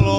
no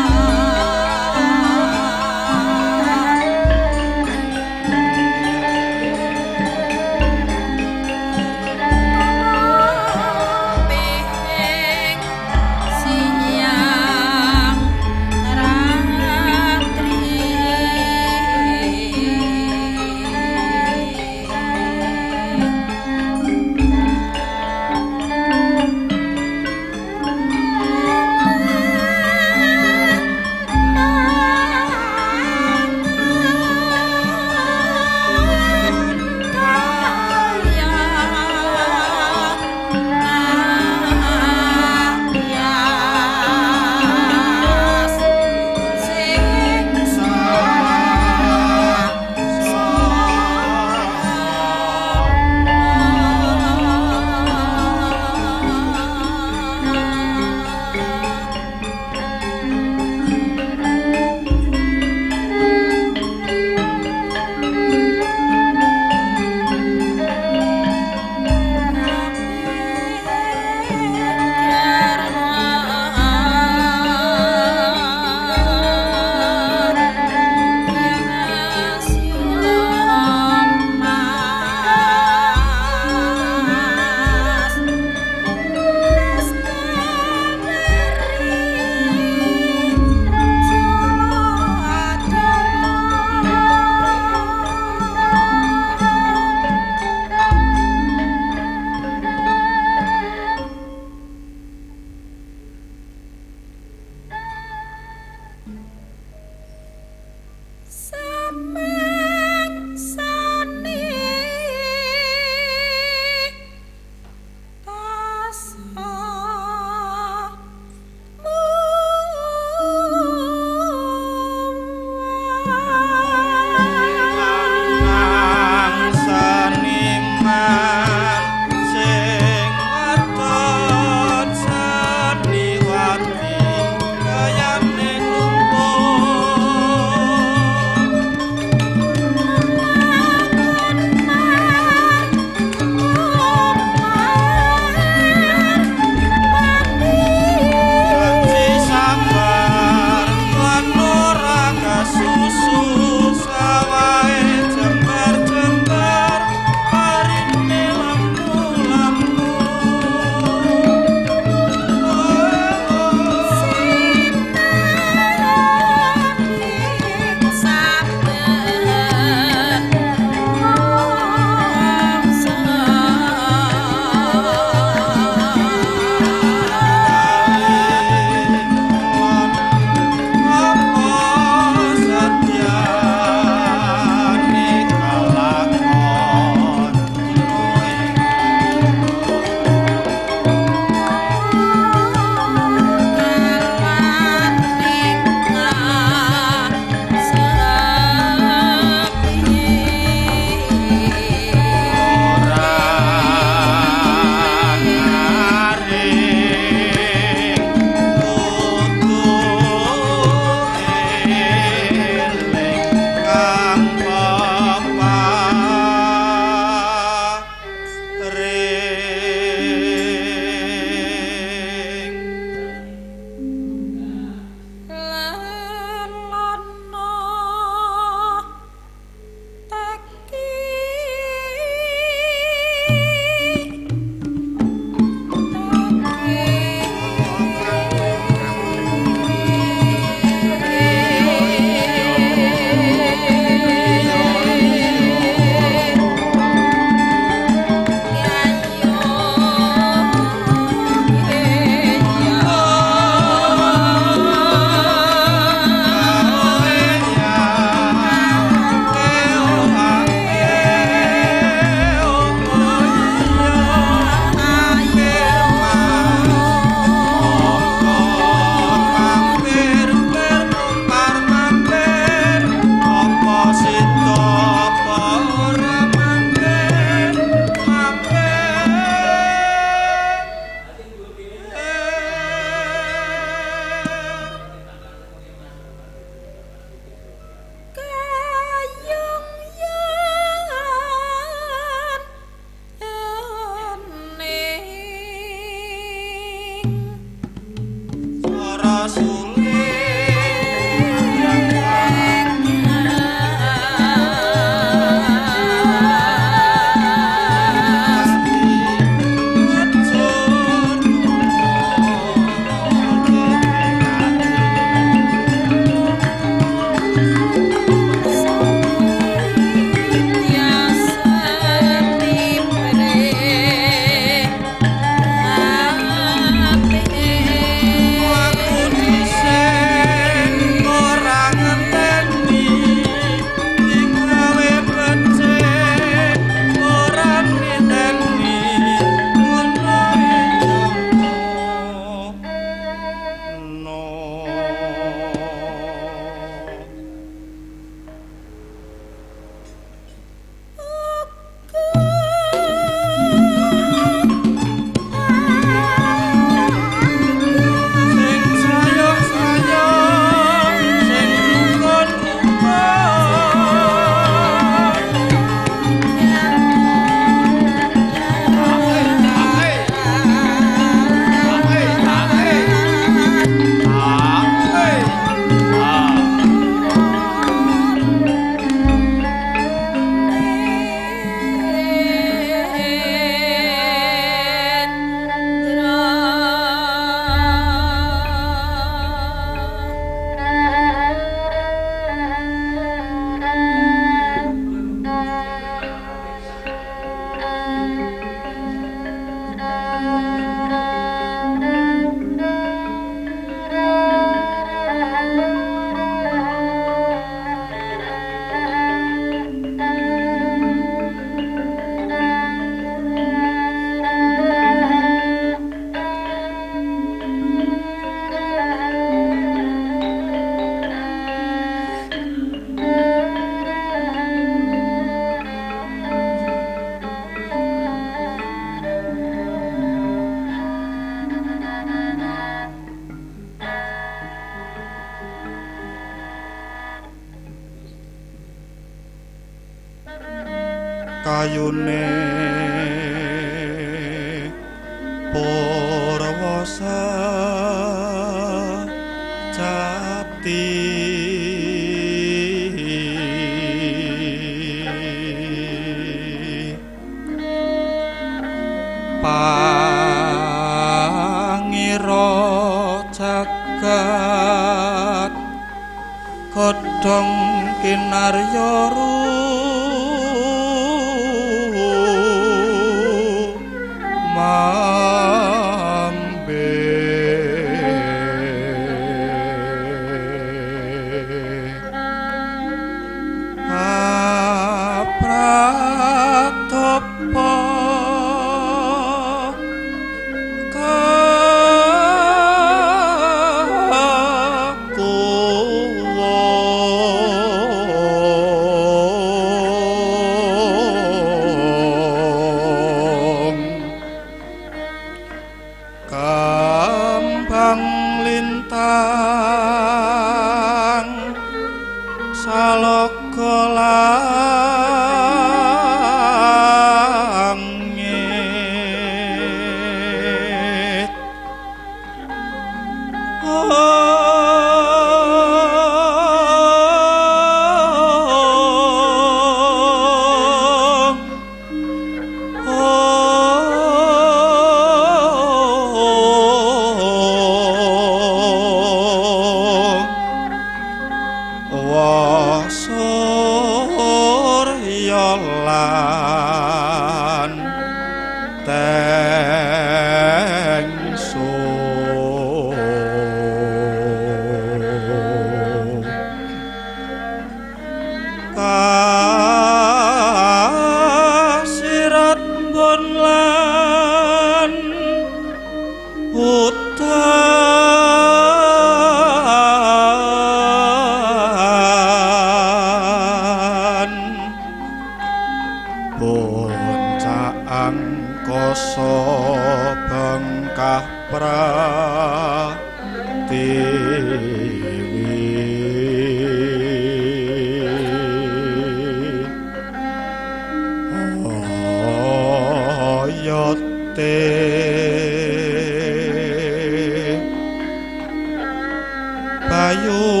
cayó.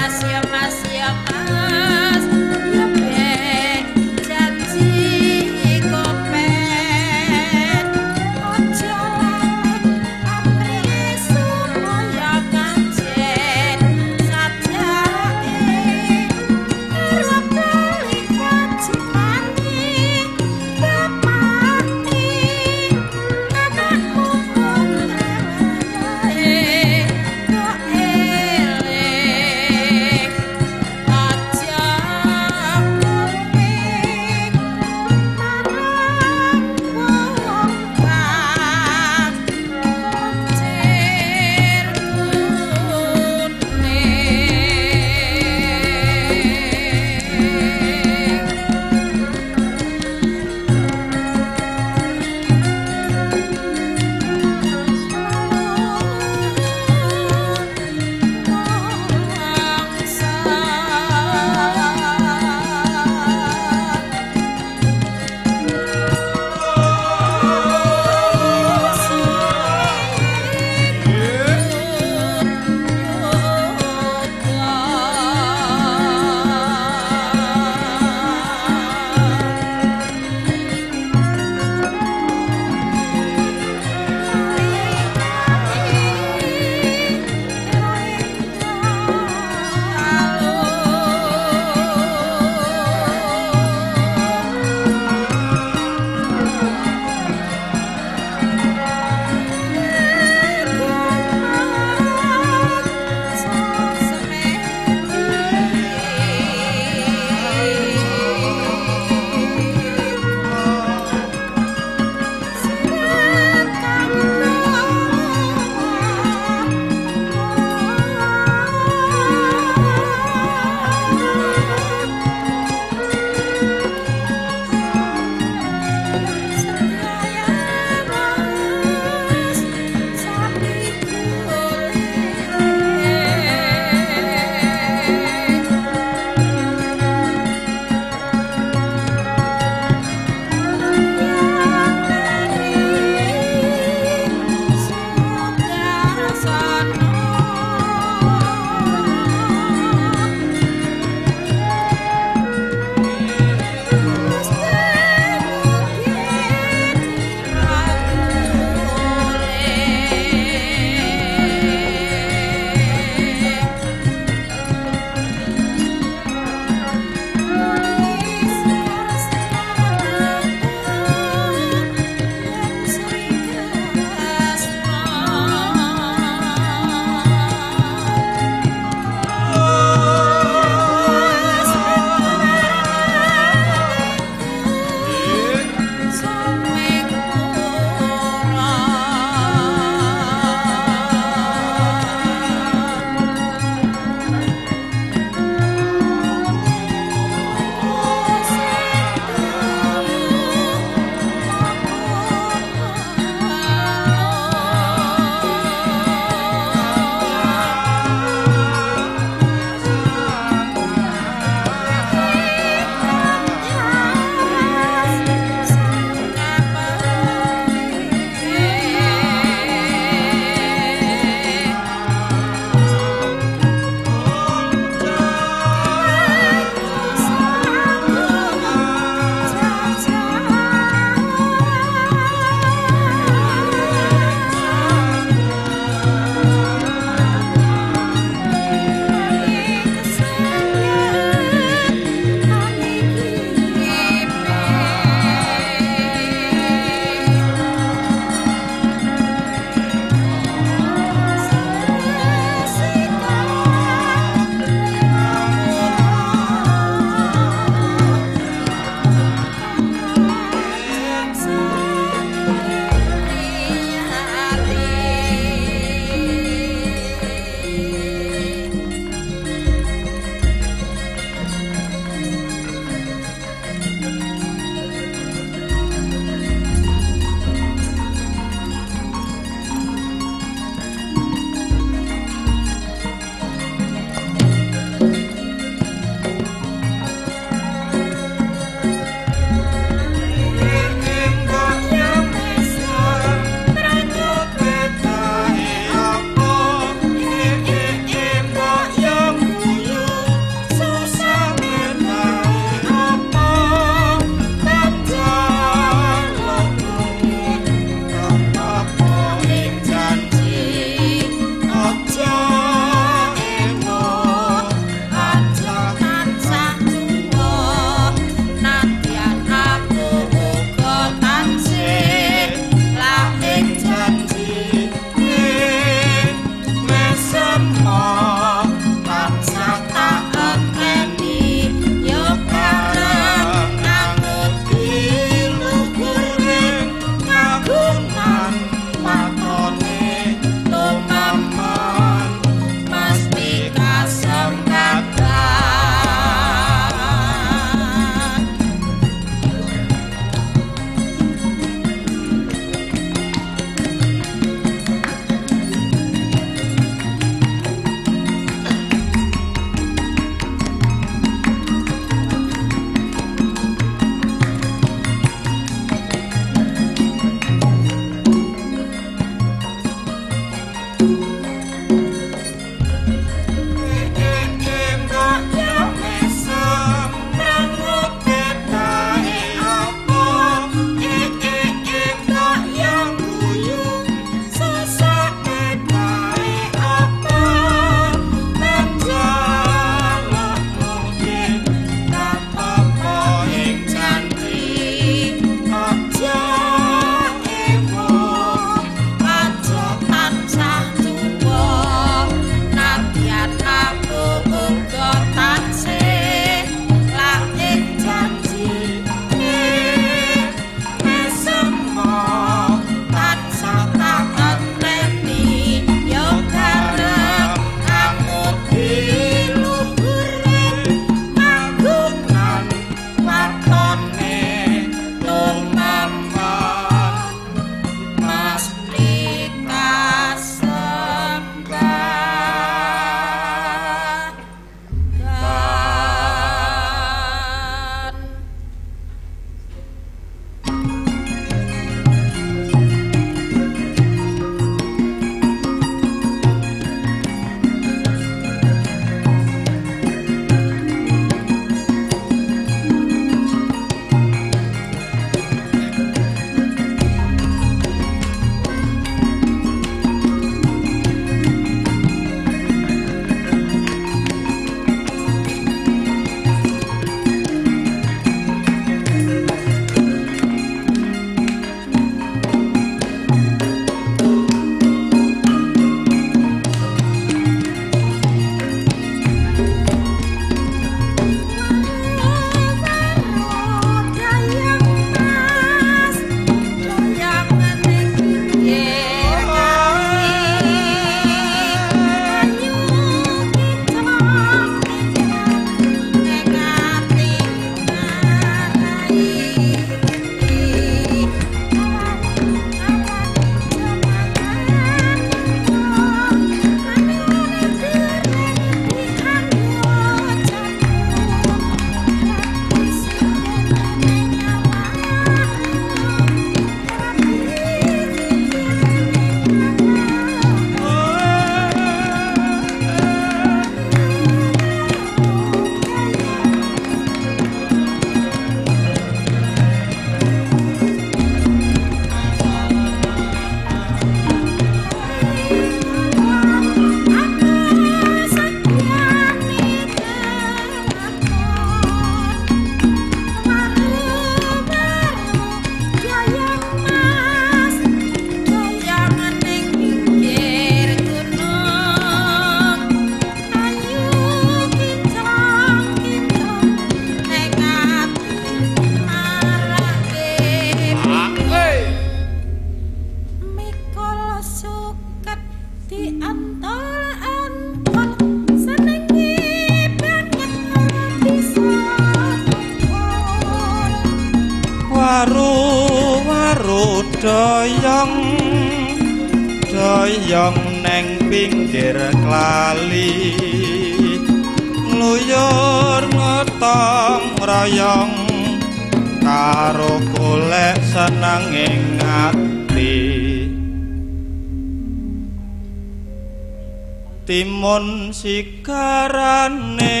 Timun sikarane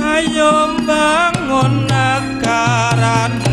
ayo bangun nagarane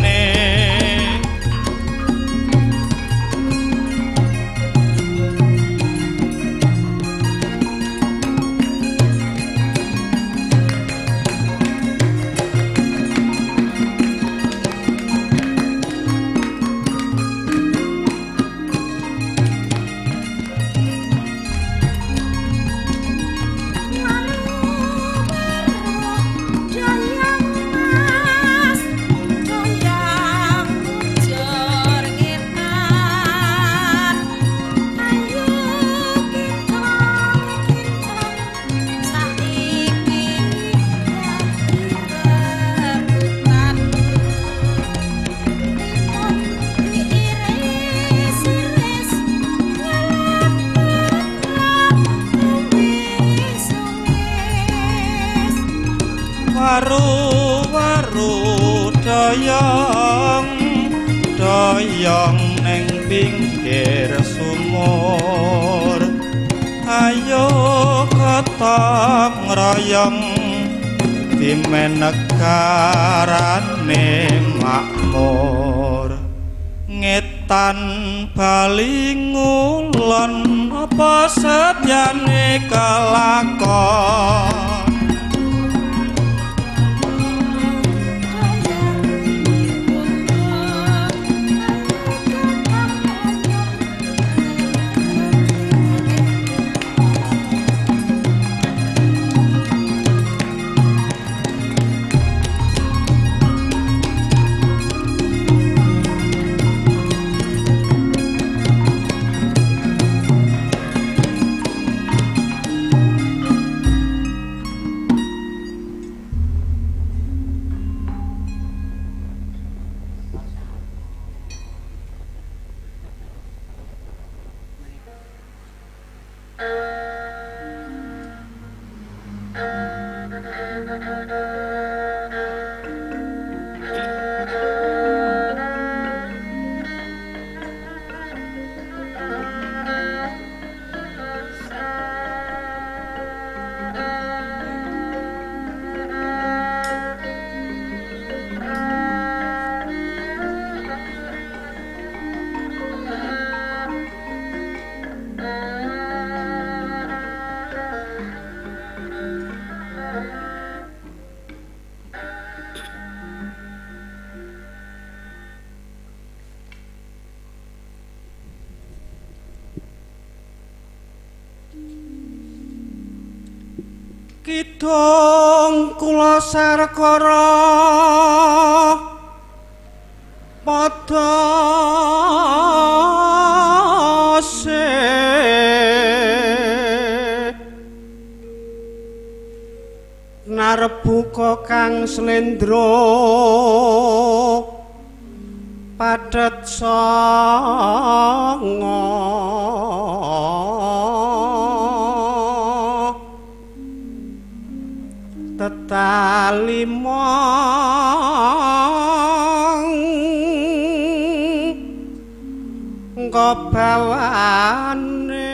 dimenegarane makmur. Ngetan bali ngulon apa sedyane kelakon sarkara. Padha se. Narbuka kang slendra padhet sanga tetalimong engko bawane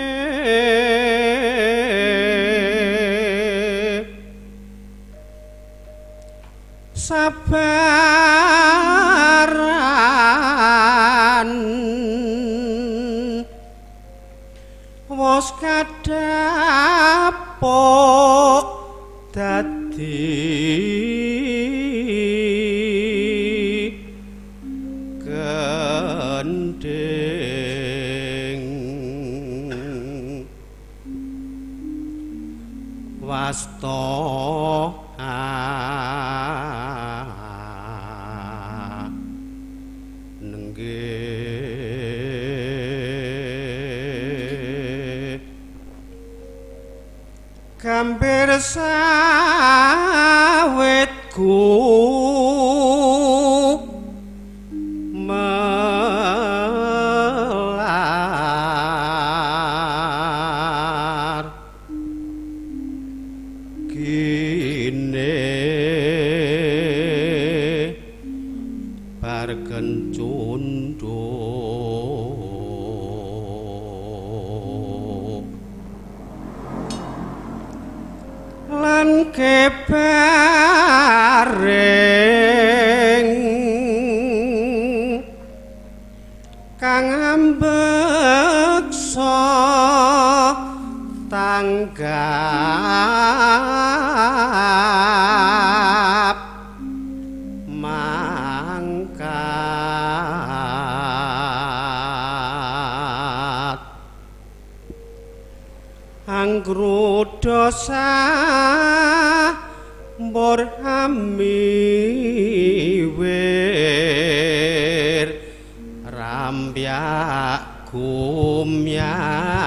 sabaran. Wos kadapok dadi coração. Mangkat anggrodosa mbor amiwir rambyak gumyak